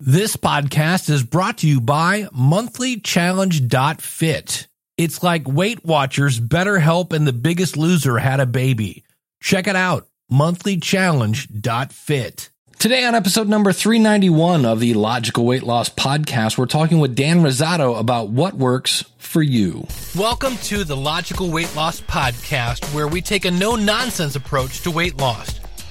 This podcast is brought to you by monthlychallenge.fit. It's like Weight Watchers, BetterHelp, and The Biggest Loser had a baby. Check it out, monthlychallenge.fit. Today on episode number 391 of the Logical Weight Loss Podcast, we're talking with Dan Rosato about what works for you. Welcome to the Logical Weight Loss Podcast, where we take a no nonsense approach to weight loss.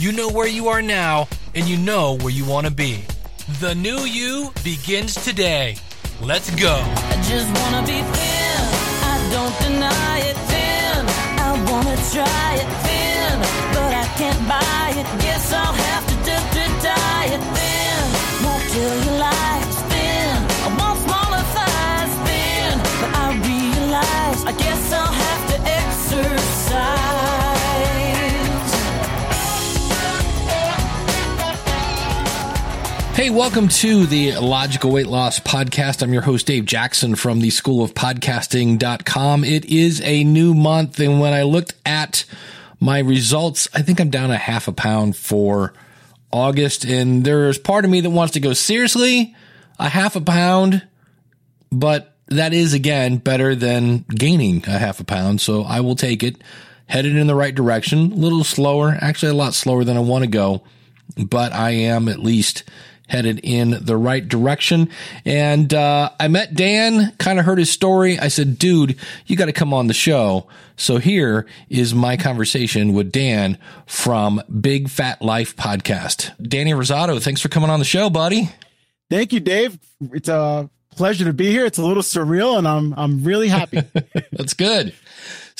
You know where you are now, and you know where you want to be. The new you begins today. Let's go. I just wanna be thin. I don't deny it thin. I wanna try it thin, but I can't buy it. Guess I'll have to to diet thin. Won't kill your life thin. I want smaller thighs thin, but I realize I guess I'll have to exercise. Hey, welcome to the Logical Weight Loss Podcast. I'm your host, Dave Jackson from the School of Podcasting.com. It is a new month, and when I looked at my results, I think I'm down a half a pound for August. And there's part of me that wants to go, seriously, a half a pound? But that is, again, better than gaining a half a pound. So I will take it. Headed in the right direction, a little slower, actually a lot slower than I want to go, but I am at least headed in the right direction. And uh, I met Dan, kind of heard his story. I said, dude, you got to come on the show. So here is my conversation with Dan from Big Fat Life Podcast. Danny Rosato, thanks for coming on the show, buddy. Thank you, Dave. It's a pleasure to be here. It's a little surreal, and I'm I'm really happy. That's good.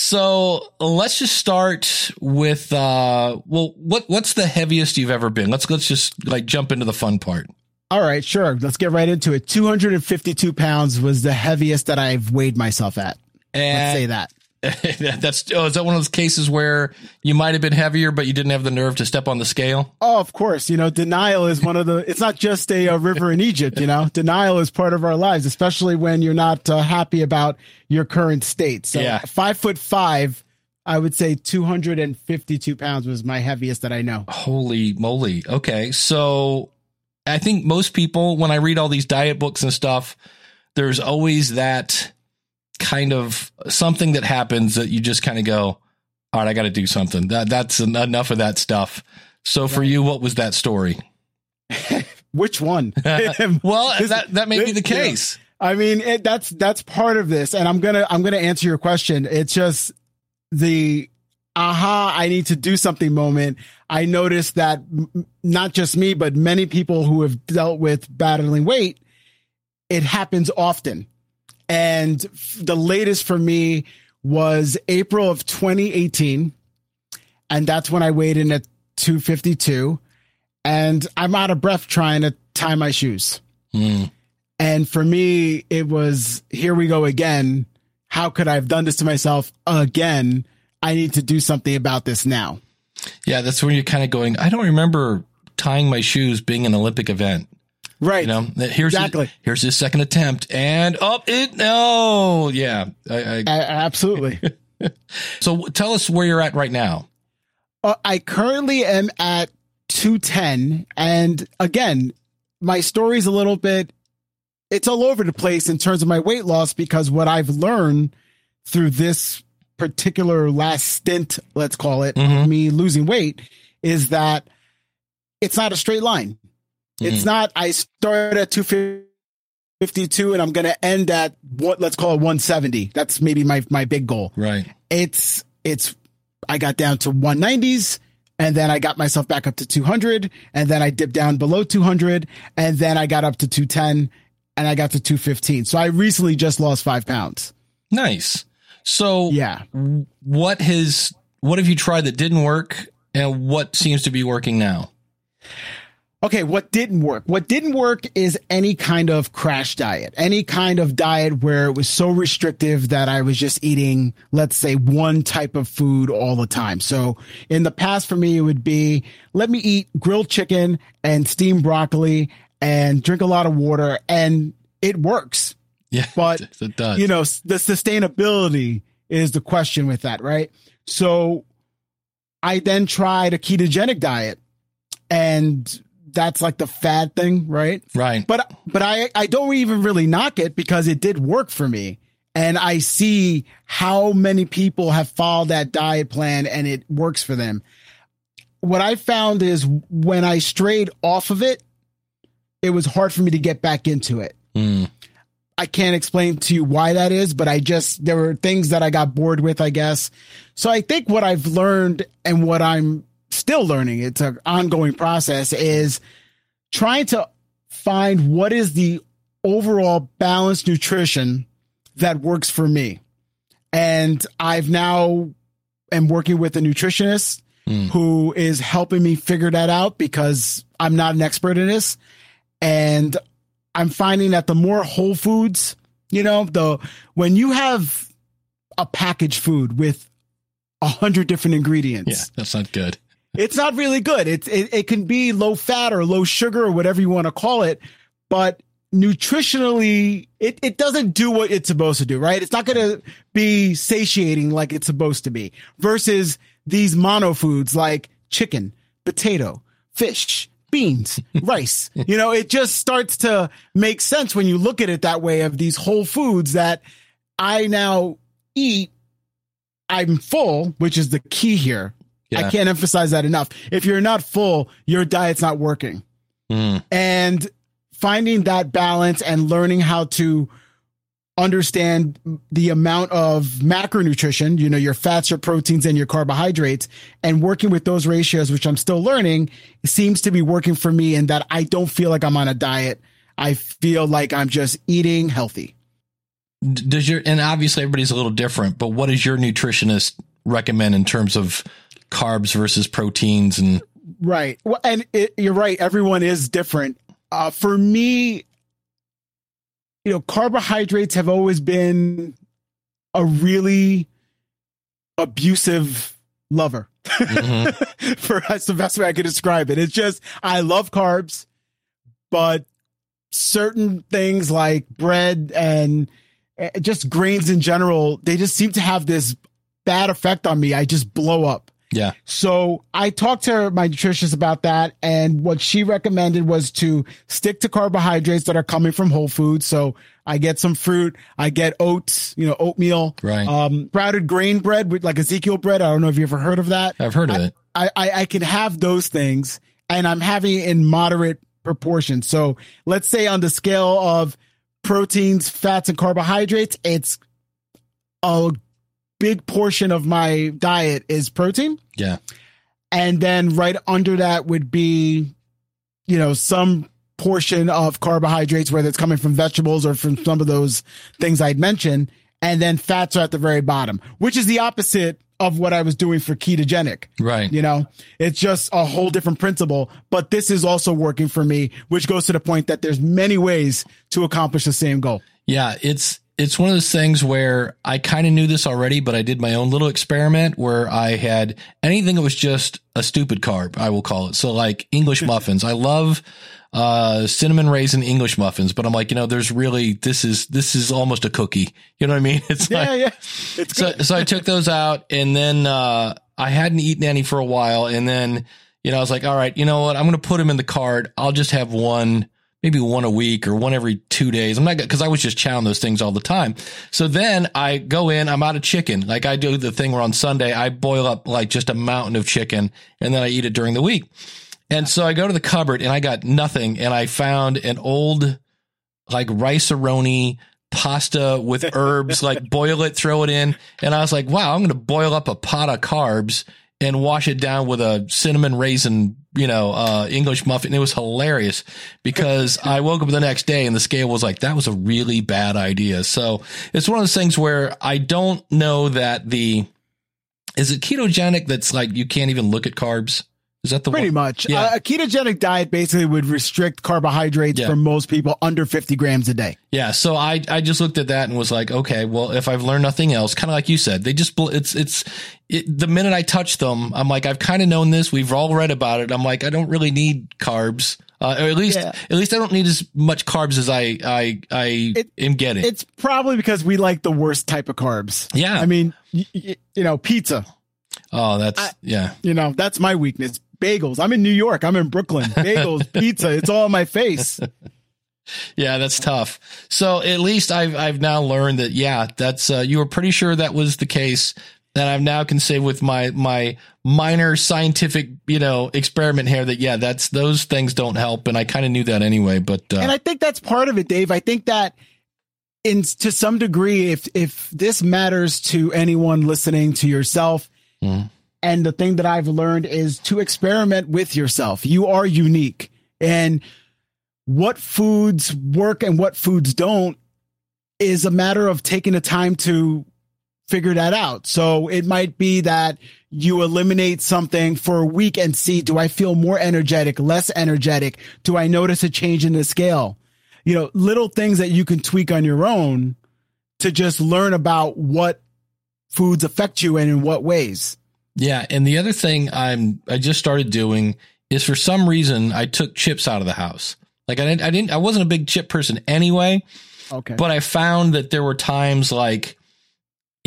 So let's just start with uh well what what's the heaviest you've ever been? Let's let's just like jump into the fun part. All right, sure. Let's get right into it. 252 pounds was the heaviest that I've weighed myself at. And Let's say that. that's oh, is that one of those cases where you might have been heavier but you didn't have the nerve to step on the scale? Oh, of course. You know, denial is one of the. It's not just a, a river in Egypt. You know, denial is part of our lives, especially when you're not uh, happy about your current state. So, Yeah. five foot five, I would say 252 pounds was my heaviest that I know. Holy moly. Okay. So I think most people, when I read all these diet books and stuff, there's always that kind of something that happens that you just kind of go, all right, I got to do something. That that's en- enough of that stuff. So for you, what was that story? Which one? Well, This- that, that may be the this- yeah. case. I mean, it, that's that's part of this, and I'm gonna I'm gonna answer your question. It's just the aha, I need to do something moment. I noticed that m- not just me, but many people who have dealt with battling weight, it happens often. And the latest for me was April of 2018, and that's when I weighed in at 252, and I'm out of breath trying to tie my shoes. Hmm. And for me, it was here we go again. How could I have done this to myself again? I need to do something about this now. Yeah, that's when you're kind of going, I don't remember tying my shoes being an Olympic event. Right. You know, here's Exactly. his, here's his second attempt, and up it no, yeah. I, I, absolutely. so tell us where you're at right now. Uh, I currently am at 210. And again, my story's a little bit, it's all over the place in terms of my weight loss because what I've learned through this particular last stint, let's call it, Mhm. me losing weight, is that it's not a straight line. It's mm-hmm. not, I start at 252 and I'm going to end at what, let's call it 170. That's maybe my, my big goal Right. it's it's I got down to 190s and then I got myself back up to 200 and then I dipped down below 200 and then I got up to 210 and I got to 215. So I recently just lost 5 pounds. Nice. So Yeah. what has what have you tried that didn't work and what seems to be working now? Okay, what didn't work? What didn't work is any kind of crash diet, any kind of diet where it was so restrictive that I was just eating, let's say, one type of food all the time. So in the past for me, it would be let me eat grilled chicken and steamed broccoli and drink a lot of water and it works. Yeah, But, it does. You know, the sustainability is the question with that, right? So I then tried a ketogenic diet and that's like the fad thing, right? right. But but I I don't even really knock it because it did work for me. And I see how many people have followed that diet plan and it works for them. What I found is when I strayed off of it, it was hard for me to get back into it. Mm. I can't explain to you why that is, but I just, there were things that I got bored with, I guess. So I think what I've learned and what I'm still learning, it's an ongoing process, is trying to find what is the overall balanced nutrition that works for me. And I've now am working with a nutritionist Mm. who is helping me figure that out because I'm not an expert in this. And I'm finding that the more whole foods, you know, the when you have a packaged food with a hundred different ingredients, Yeah, that's not good. It's not really good. It's it, it can be low fat or low sugar or whatever you want to call it, but nutritionally it, it doesn't do what it's supposed to do, right? It's not gonna be satiating like it's supposed to be versus these mono foods like chicken, potato, fish, beans, rice. You know, it just starts to make sense when you look at it that way of these whole foods that I now eat. I'm full, which is the key here. Yeah. I can't emphasize that enough. If you're not full, your diet's not working. Mm. And finding that balance and learning how to understand the amount of macronutrition, you know, your fats, your proteins, and your carbohydrates, and working with those ratios, which I'm still learning, seems to be working for me in that I don't feel like I'm on a diet. I feel like I'm just eating healthy. Does your and obviously everybody's a little different, but what does your nutritionist recommend in terms of carbs versus proteins and Right. Well, and it, you're right. Everyone is different. Uh, for me, you know, carbohydrates have always been a really abusive lover. Mhm. for that's the best way I could describe it. It's just I love carbs, but certain things like bread and uh, just grains in general, they just seem to have this bad effect on me. I just blow up. Yeah, So I talked to my nutritionist about that, and what she recommended was to stick to carbohydrates that are coming from whole foods. So I get some fruit, I get oats, you know, oatmeal, Right. Um, sprouted grain bread with like Ezekiel bread. I don't know if you ever heard of that. I've heard of it. I, I, I can have those things, and I'm having it in moderate proportion. So let's say on the scale of proteins, fats, and carbohydrates, it's a big portion of my diet is protein. Yeah, and then right under that would be you know some portion of carbohydrates whether it's coming from vegetables or from some of those things i'd mentioned. And then fats are at the very bottom which is the opposite of what i was doing for ketogenic. Right. you know it's just a whole different principle but this is also working for me which goes to the point that there's many ways to accomplish the same goal. Yeah, it's it's one of those things where I kind of knew this already, but I did my own little experiment where I had anything that was just a stupid carb, I will call it. So like English muffins. I love uh cinnamon raisin English muffins, but I'm like, you know, there's really this is this is almost a cookie. You know what I mean? It's yeah like yeah it's so so I took those out and then uh I hadn't eaten any for a while and then you know I was like all right you know what I'm going to put them in the cart I'll just have one maybe one a week or one every 2 days. I'm not cuz I was just chowing those things all the time. So then I go in I'm out of chicken. Like I do the thing where on Sunday I boil up like just a mountain of chicken and then I eat it during the week. And so I go to the cupboard and I got nothing and I found an old like Rice-A-Roni pasta with herbs, like boil it, throw it in. And I was like, wow, I'm going to boil up a pot of carbs and wash it down with a cinnamon raisin, you know, uh, English muffin. It was hilarious because I woke up the next day and the scale was like, that was a really bad idea. So it's one of those things where I don't know that the, is it ketogenic that's like you can't even look at carbs? Is that the Pretty one? much. Yeah. Uh, a ketogenic diet basically would restrict carbohydrates Yeah. for most people under 50 grams a day. Yeah, so I I just looked at that and was like, okay, well, if I've learned nothing else, kind of like you said, they just it's it's it, the minute I touch them, I'm like, I've kind of known this. We've all read about it. I'm like, I don't really need carbs, uh, or at least Yeah. at least I don't need as much carbs as I I I It- am getting. It's probably because we like the worst type of carbs. Yeah. I mean, y- y- you know, pizza, oh, that's I- yeah. you know, that's my weakness. Bagels. I'm in New York. I'm in Brooklyn. Bagels, pizza. It's all in my face. Yeah, that's tough. So at least I've I've now learned that yeah, that's uh, you were pretty sure that was the case. And I've now can say with my my minor scientific you know experiment here that yeah, that's those things don't help, and I kind of knew that anyway. But uh, and I think that's part of it, Dave. I think that in to some degree, if if this matters to anyone listening to yourself, Mhm. And the thing that I've learned is to experiment with yourself. You are unique, and what foods work and what foods don't is a matter of taking the time to figure that out. So it might be that you eliminate something for a week and see, do I feel more energetic, less energetic? Do I notice a change in the scale? You know, little things that you can tweak on your own to just learn about what foods affect you and in what ways. Yeah, and the other thing I'm I just started doing is for some reason I took chips out of the house. Like I didn't I didn't I wasn't a big chip person anyway. Okay. But I found that there were times like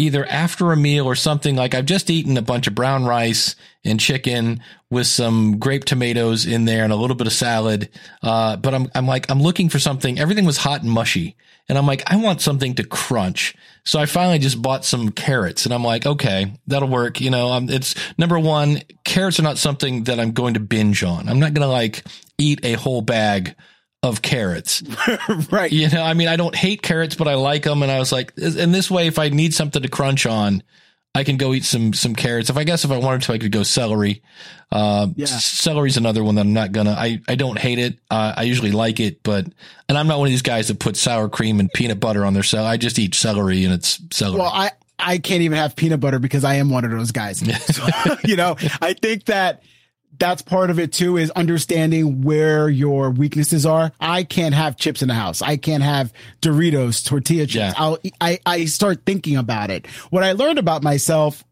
either after a meal or something like I've just eaten a bunch of brown rice and chicken with some grape tomatoes in there and a little bit of salad. Uh, but I'm, I'm like, I'm looking for something. Everything was hot and mushy. And I'm like, I want something to crunch. So I finally just bought some carrots and I'm like, okay, that'll work. You know, um, it's number one, carrots are not something that I'm going to binge on. I'm not going to like eat a whole bag of carrots. right. You know, I mean, I don't hate carrots, but I like them. And I was like, in this way, if I need something to crunch on, I can go eat some some carrots. If I guess if I wanted to, I could go celery. Uh, Yeah. Celery's another one that I'm not gonna. I I don't hate it. Uh, I usually like it, but and I'm not one of these guys that put sour cream and peanut butter on their celery. I just eat celery and it's celery. Well, I, I can't even have peanut butter because I am one of those guys. So, you know, I think that that's part of it too is understanding where your weaknesses are. I can't have chips in the house. I can't have Doritos, tortilla chips. Yeah. I'll, I, I start thinking about it. What I learned about myself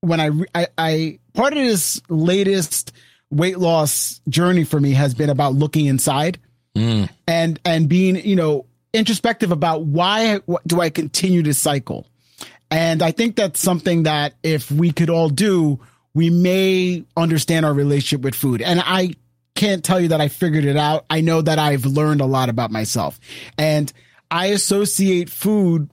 when I, I, I, part of this latest weight loss journey for me has been about looking inside Mm. and and being you know introspective about why what, do I continue to cycle, and I think that's something that if we could all do, we may understand our relationship with food. And I can't tell you that I figured it out. I know that I've learned a lot about myself, and I associate food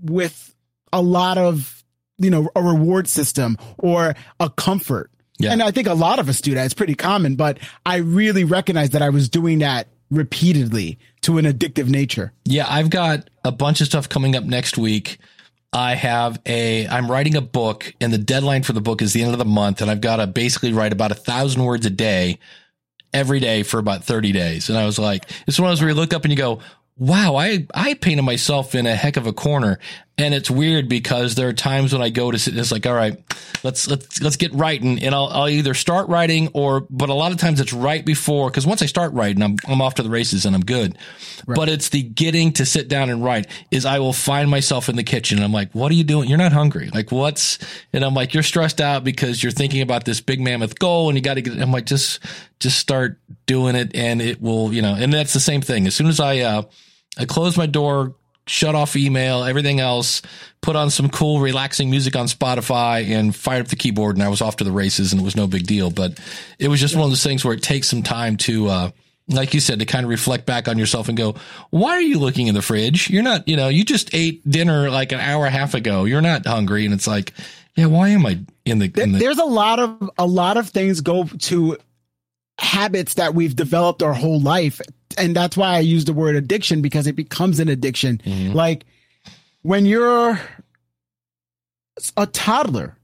with a lot of you know a reward system or a comfort. Yeah. And I think a lot of us do that. It's pretty common, but I really recognize that I was doing that repeatedly to an addictive nature. Yeah, I've got a bunch of stuff coming up next week. I have a, I'm writing a book and the deadline for the book is the end of the month. And I've got to basically write about a thousand words a day every day for about 30 days. And I was like, it's one of those where you look up and you go, wow, I, I painted myself in a heck of a corner. And it's weird because there are times when I go to sit and it's like, all right, let's, let's, let's get writing. And I'll, I'll either start writing or, but a lot of times it's right before, cause once I start writing, I'm, I'm off to the races and I'm good. But it's the getting to sit down and write is I will find myself in the kitchen and I'm like, what are you doing? You're not hungry. Like what's, and I'm like, you're stressed out because you're thinking about this big mammoth goal and you got to get, I'm like, just, just start doing it and it will, you know, and that's the same thing. As soon as I, uh, I close my door, shut off email, everything else, put on some cool, relaxing music on Spotify and fired up the keyboard and I was off to the races and it was no big deal. But it was just one of those things where it takes some time to, uh, like you said, to kind of reflect back on yourself and go, why are you looking in the fridge? You're not, you know, you just ate dinner like an hour and a half ago. You're not hungry. And it's like, yeah, why am I in the, in the There's a lot of a lot of things go to habits that we've developed our whole life. And that's why I use the word addiction because it becomes an addiction. Mhm. Like when you're a toddler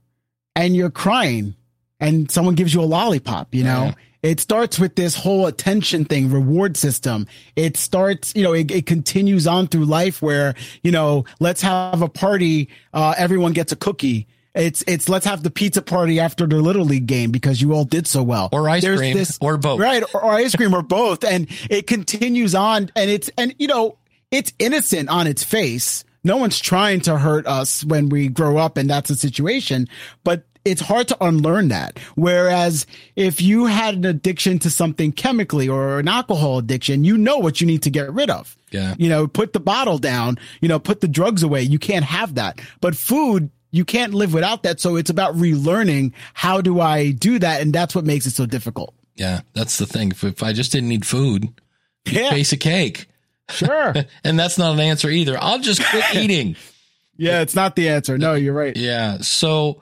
and you're crying and someone gives you a lollipop, you know, Yeah. it starts with this whole attention thing, reward system. It starts, you know, it, it continues on through life where, you know, let's have a party. Uh, everyone gets a cookie It's it's let's have the pizza party after the little league game because you all did so well. Or ice There's cream, or both. Right, or, or ice cream or both. And it continues on and it's and you know, it's innocent on its face. No one's trying to hurt us when we grow up and that's the situation, but it's hard to unlearn that. Whereas if you had an addiction to something chemically or an alcohol addiction, you know what you need to get rid of. Yeah. You know, put the bottle down, you know, put the drugs away. You can't have that. But food, you can't live without that. So it's about relearning how do I do that? And that's what makes it so difficult. Yeah, that's the thing. If, if I just didn't need food, Yeah. base a cake. Sure. And that's not an answer either. I'll just quit eating. yeah, it's not the answer. No, you're right. Yeah. So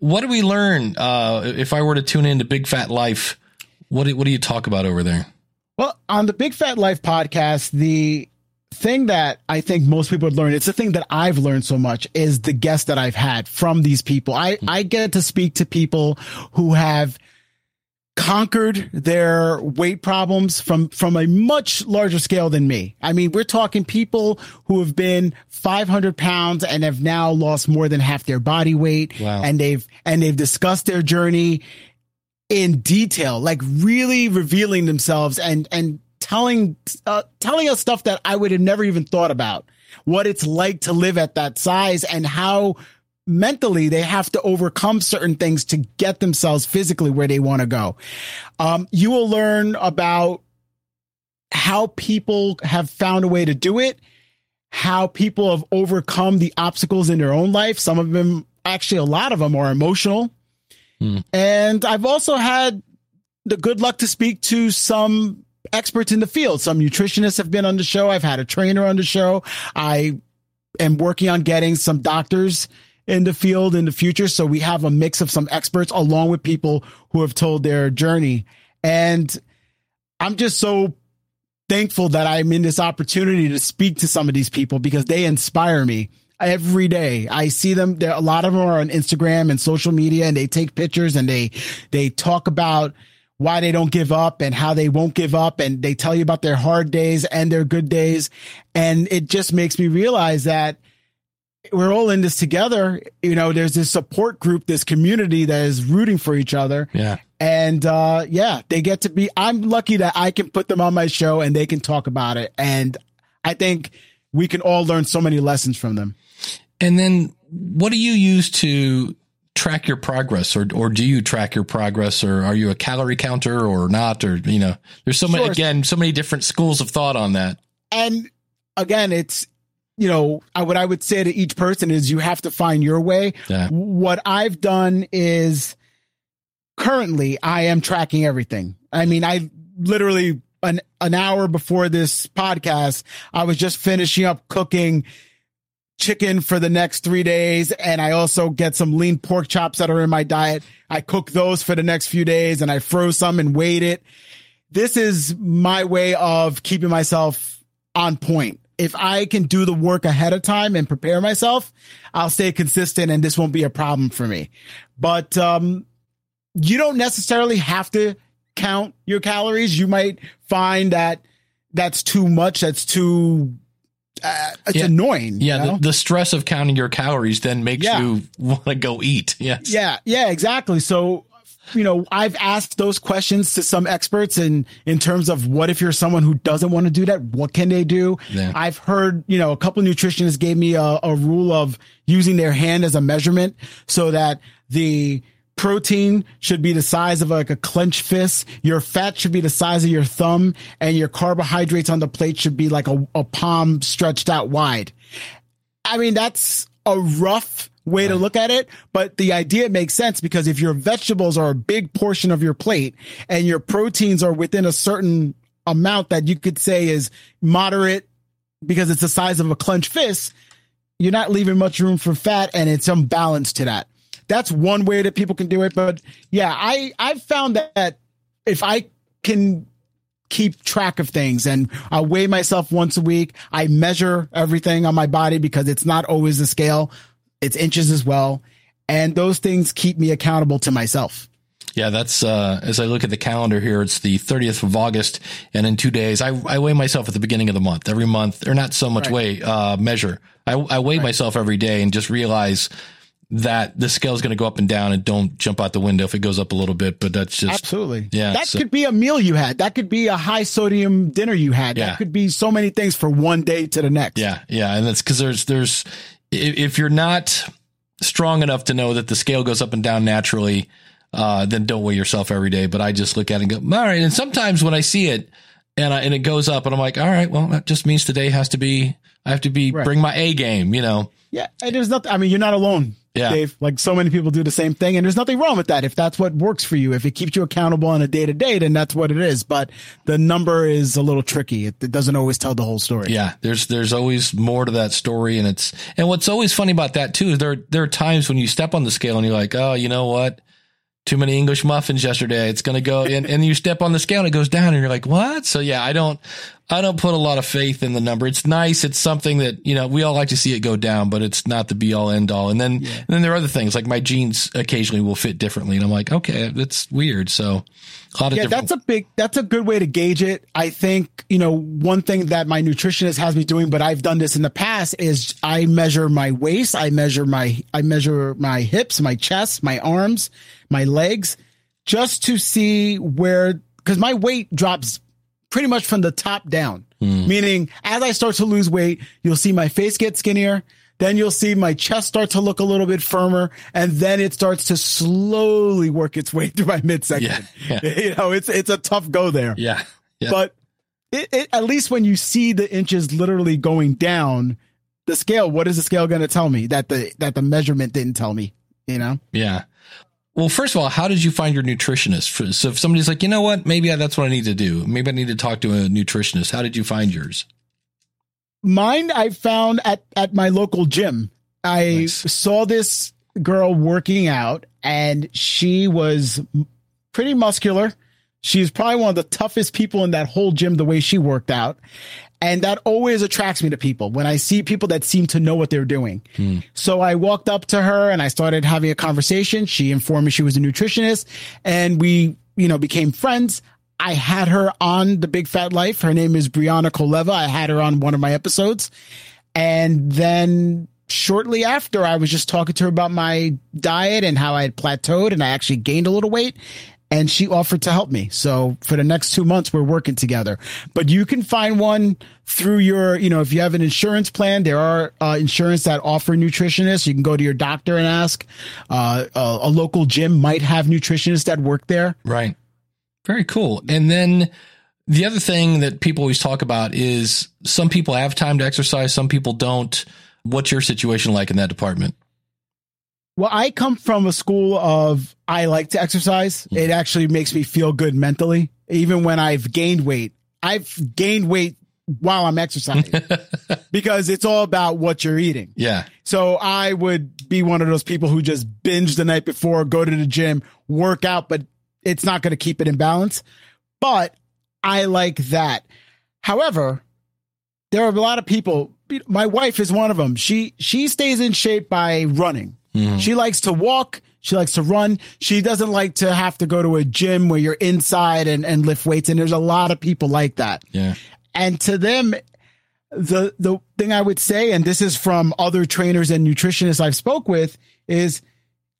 What do we learn uh, if I were to tune into Big Fat Life? What do, what do you talk about over there? Well, on the Big Fat Life podcast, the thing that I think most people would learn, it's the thing that I've learned so much is the guests that I've had from these people. I, I get to speak to people who have conquered their weight problems from from a much larger scale than me. I mean, we're talking people who have been 500 pounds and have now lost more than half their body weight, Wow. and they've and they've discussed their journey in detail, like really revealing themselves and and telling uh, telling us stuff that I would have never even thought about. What it's like to live at that size and how mentally they have to overcome certain things to get themselves physically where they want to go. Um, you will learn about how people have found a way to do it, how people have overcome the obstacles in their own life. Some of them, actually, a lot of them are emotional. And I've also had the good luck to speak to some experts in the field. Some nutritionists have been on the show. I've had a trainer on the show. I am working on getting some doctors in the field in the future. So we have a mix of some experts along with people who have told their journey. And I'm just so thankful that I'm in this opportunity to speak to some of these people because they inspire me every day. I see them. A lot of them are on Instagram and social media and they take pictures and they, they talk about why they don't give up and how they won't give up. And they tell you about their hard days and their good days. And it just makes me realize that we're all in this together. You know, there's this support group, this community that is rooting for each other. Yeah. And uh yeah, they get to be I'm lucky that I can put them on my show and they can talk about it. And I think we can all learn so many lessons from them. And then what do you use to track your progress or, or do you track your progress or are you a calorie counter or not? Or, you know, there's so many, again, so many different schools of thought on that. And again, it's you know, I, what I would say to each person is you have to find your way. Yeah. What I've done is currently I am tracking everything. I mean, I literally an an hour before this podcast, I was just finishing up cooking chicken for the next three days. And I also get some lean pork chops that are in my diet. I cook those for the next few days and I froze some and weighed it. This is my way of keeping myself on point. If I can do the work ahead of time and prepare myself, I'll stay consistent and this won't be a problem for me. But, um, you don't necessarily have to count your calories. You might find that that's too much. That's too, uh, it's Yeah. annoying. Yeah, you know? the, the stress of counting your calories then makes Yeah. you want to go eat. Yes. Yeah, yeah, exactly. So, you know, I've asked those questions to some experts in in terms of what if you're someone who doesn't want to do that, what can they do? Yeah. I've heard, you know, a couple nutritionists gave me a, a rule of using their hand as a measurement so that the protein should be the size of like a clenched fist, your fat should be the size of your thumb, and your carbohydrates on the plate should be like a, a palm stretched out wide. I mean, that's a rough way to look at it, but the idea makes sense because if your vegetables are a big portion of your plate and your proteins are within a certain amount that you could say is moderate because it's the size of a clenched fist, you're not leaving much room for fat and it's some balance to that. That's one way that people can do it. But yeah, I, I've found that if I can keep track of things and I weigh myself once a week. I measure everything on my body because it's not always the scale. It's inches as well. And those things keep me accountable to myself. Yeah, that's uh as I look at the calendar here, it's the 30th of August and in 2 days I I weigh myself at the beginning of the month. Every month or not so much Right. weigh uh measure. I I weigh myself every day and just realize that the scale is going to go up and down and don't jump out the window if it goes up a little bit, but that's just Absolutely. Yeah, That could be a meal you had. That could be a high sodium dinner you had. Yeah. That could be so many things for one day to the next. Yeah, yeah, and that's because there's there's if, you're not strong enough to know that the scale goes up and down naturally, uh, then don't weigh yourself every day. But I just look at it and go, all right. And sometimes when I see it and I, and it goes up, and I'm like, all right, well, that just means today has to be I have to be Right. bring my A game, you know. Yeah. And there's nothing, I mean, you're not alone. Yeah. Dave, like so many people do the same thing and there's nothing wrong with that. If that's what works for you, if it keeps you accountable on a day to day, then that's what it is. But the number is a little tricky. It, it doesn't always tell the whole story. Yeah, there's there's always more to that story, and it's and what's always funny about that too is there there are times when you step on the scale and you're like, oh, you know what, too many English muffins yesterday. It's gonna go, and and you step on the scale and it goes down, and you're like, what? So yeah, I don't I don't put a lot of faith in the number. It's nice. It's something that you know we all like to see it go down, but it's not the be all end all. And then and then there are other things like my jeans occasionally will fit differently, and I'm like, okay, that's weird. So a lot of Yeah, different. that's a big, that's a good way to gauge it. I think, you know, one thing that my nutritionist has me doing, but I've done this in the past is I measure my waist. I measure my, I measure my hips, my chest, my arms, my legs just to see where, cause my weight drops pretty much from the top down. Hmm. Meaning as I start to lose weight, you'll see my face get skinnier. Then you'll see my chest start to look a little bit firmer and then it starts to slowly work its way through my midsection. Yeah, You know, it's, it's a tough go there, yeah, yeah. but it, it, at least when you see the inches literally going down the scale, what is the scale going to tell me that the, that the measurement didn't tell me, you know? Yeah. Well, first of all, how did you find your nutritionist? So if somebody's like, you know what, maybe I, that's what I need to do. Maybe I need to talk to a nutritionist. How did you find yours? Mine I found at at my local gym. I Nice. saw this girl working out and she was pretty muscular. She's probably one of the toughest people in that whole gym the way she worked out. And that always attracts me to people when I see people that seem to know what they're doing. So I walked up to her and I started having a conversation. She informed me she was a nutritionist and we, you know, became friends. I had her on the Big Fat Life. Her name is Brianna Koleva. I had her on one of my episodes. And then shortly after, I was just talking to her about my diet and how I had plateaued and I actually gained a little weight. And she offered to help me. So for the next two months, we're working together. But you can find one through your, you know, if you have an insurance plan, there are uh, insurance that offer nutritionists. You can go to your doctor and ask. Uh, a, a local gym might have nutritionists that work there. Right. Very cool. And then the other thing that people always talk about is some people have time to exercise, some people don't. What's your situation like in that department? Well, I come from a school of I like to exercise. Mm-hmm. It actually makes me feel good mentally. Even when I've gained weight, I've gained weight while I'm exercising because it's all about what you're eating. Yeah. So I would be one of those people who just binge the night before, go to the gym, work out, but it's not going to keep it in balance. But I like that. However, there are a lot of people. My wife is one of them. She she stays in shape by running. Mm-hmm. She likes to walk. She likes to run. She doesn't like to have to go to a gym where you're inside and, and lift weights. And there's a lot of people like that. Yeah. And to them, the the thing I would say, and this is from other trainers and nutritionists I've spoke with, is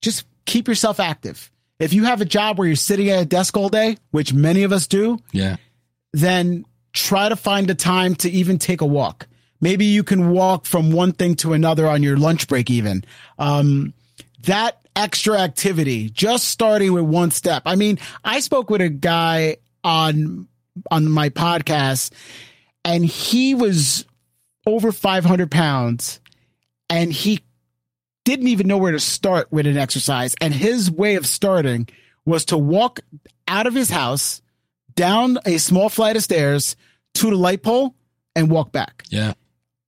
just keep yourself active. If you have a job where you're sitting at a desk all day, which many of us do, Yeah. then try to find a time to even take a walk. Maybe you can walk from one thing to another on your lunch break, even. Um, that extra activity, just starting with one step. I mean, I spoke with a guy on, on my podcast and he was over 500 pounds and he didn't even know where to start with an exercise. And his way of starting was to walk out of his house down a small flight of stairs to the light pole and walk back. Yeah.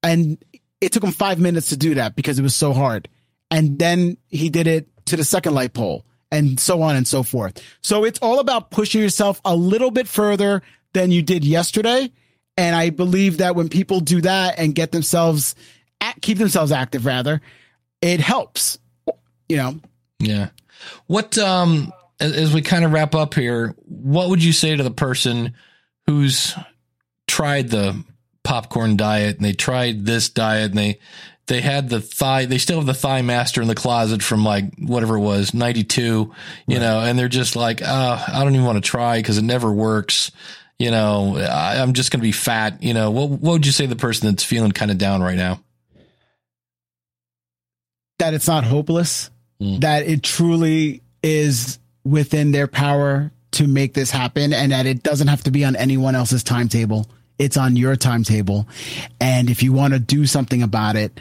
And it took him five minutes to do that because it was so hard. And then he did it to the second light pole and so on and so forth. So it's all about pushing yourself a little bit further than you did yesterday. And I believe that when people do that and get themselves, keep themselves active rather, it helps, you know? Yeah. What um as we kind of wrap up here, what would you say to the person who's tried the popcorn diet and they tried this diet and they they had the thigh they still have the ThighMaster in the closet from like whatever it was 92 you know and they're just like uh i don't even want to try because it never works you know I, i'm just gonna be fat you know what, what would you say to the person that's feeling kind of down right now that it's not hopeless, Mm. that it truly is within their power to make this happen and that it doesn't have to be on anyone else's timetable. It's on your timetable. And if you want to do something about it,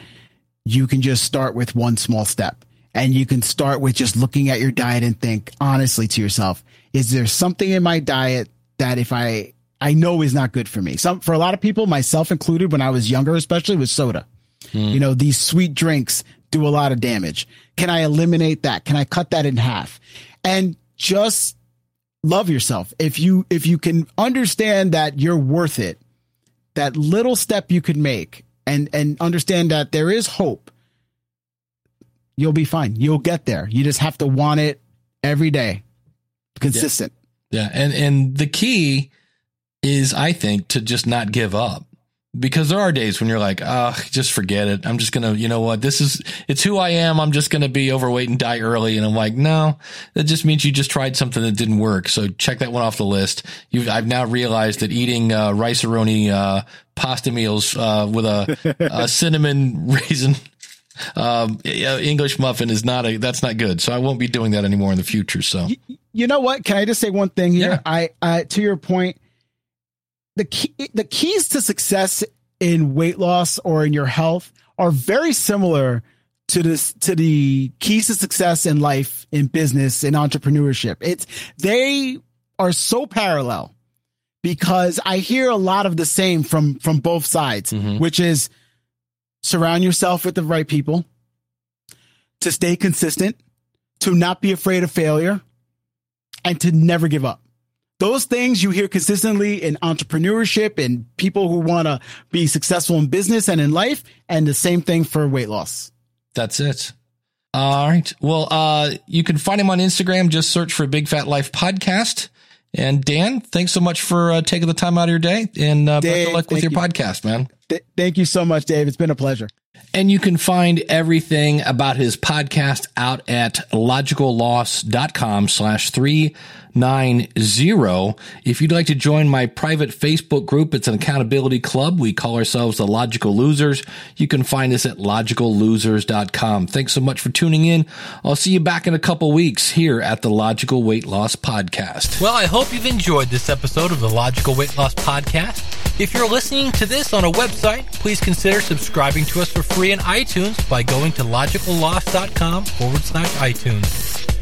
you can just start with one small step. And you can start with just looking at your diet and think honestly to yourself, is there something in my diet that if I I know is not good for me? Some for a lot of people, myself included, when I was younger, especially with soda. Hmm. You know, these sweet drinks do a lot of damage. Can I eliminate that? Can I cut that in half? And just love yourself. If you if you can understand that you're worth it, that little step you could make and and understand that there is hope, you'll be fine. You'll get there. You just have to want it every day. Consistent. Yeah, and and the key is, I think, to just not give up. Because there are days when you're like, ah, just forget it. I'm just gonna, you know what? This is, it's who I am. I'm just gonna be overweight and die early. And I'm like, no, that just means you just tried something that didn't work. So check that one off the list. You've, I've now realized that eating uh, rice uh, pasta meals uh, with a, a cinnamon raisin um, English muffin is not a, that's not good. So I won't be doing that anymore in the future. So You know what? Can I just say one thing here? Yeah. I, I to your point, the key the keys to success in weight loss or in your health are very similar to this to the keys to success in life, in business, in entrepreneurship. It's they are so parallel because I hear a lot of the same from from both sides, Mhm. which is surround yourself with the right people, to stay consistent, to not be afraid of failure, and to never give up. Those things you hear consistently in entrepreneurship and people who want to be successful in business and in life, and the same thing for weight loss. That's it. All right. Well, uh, you can find him on Instagram. Just search for Big Fat Life Podcast. And Dan, thanks so much for uh, taking the time out of your day and uh, best Dave, of luck with your you. podcast, man. Th- thank you so much, Dave. It's been a pleasure. And you can find everything about his podcast out at logicalloss.com slash 390. If you'd like to join my private Facebook group, it's an accountability club. We call ourselves the Logical Losers. You can find us at logicallosers.com. Thanks so much for tuning in. I'll see you back in a couple weeks here at the Logical Weight Loss Podcast. Well, I hope you've enjoyed this episode of the Logical Weight Loss Podcast. If you're listening to this on a website, please consider subscribing to us for free in iTunes by going to logicalloss.com forward slash iTunes.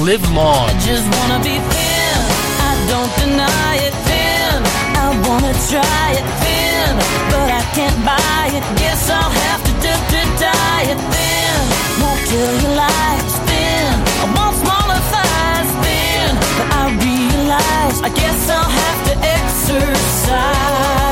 live long. I just wanna be thin. I don't deny it, thin. I wanna try it, thin. But I can't buy it. Guess I'll have to d- d- diet, thin. Won't kill your life, thin. I want smaller thighs, thin. But I realize I guess I'll have to exercise.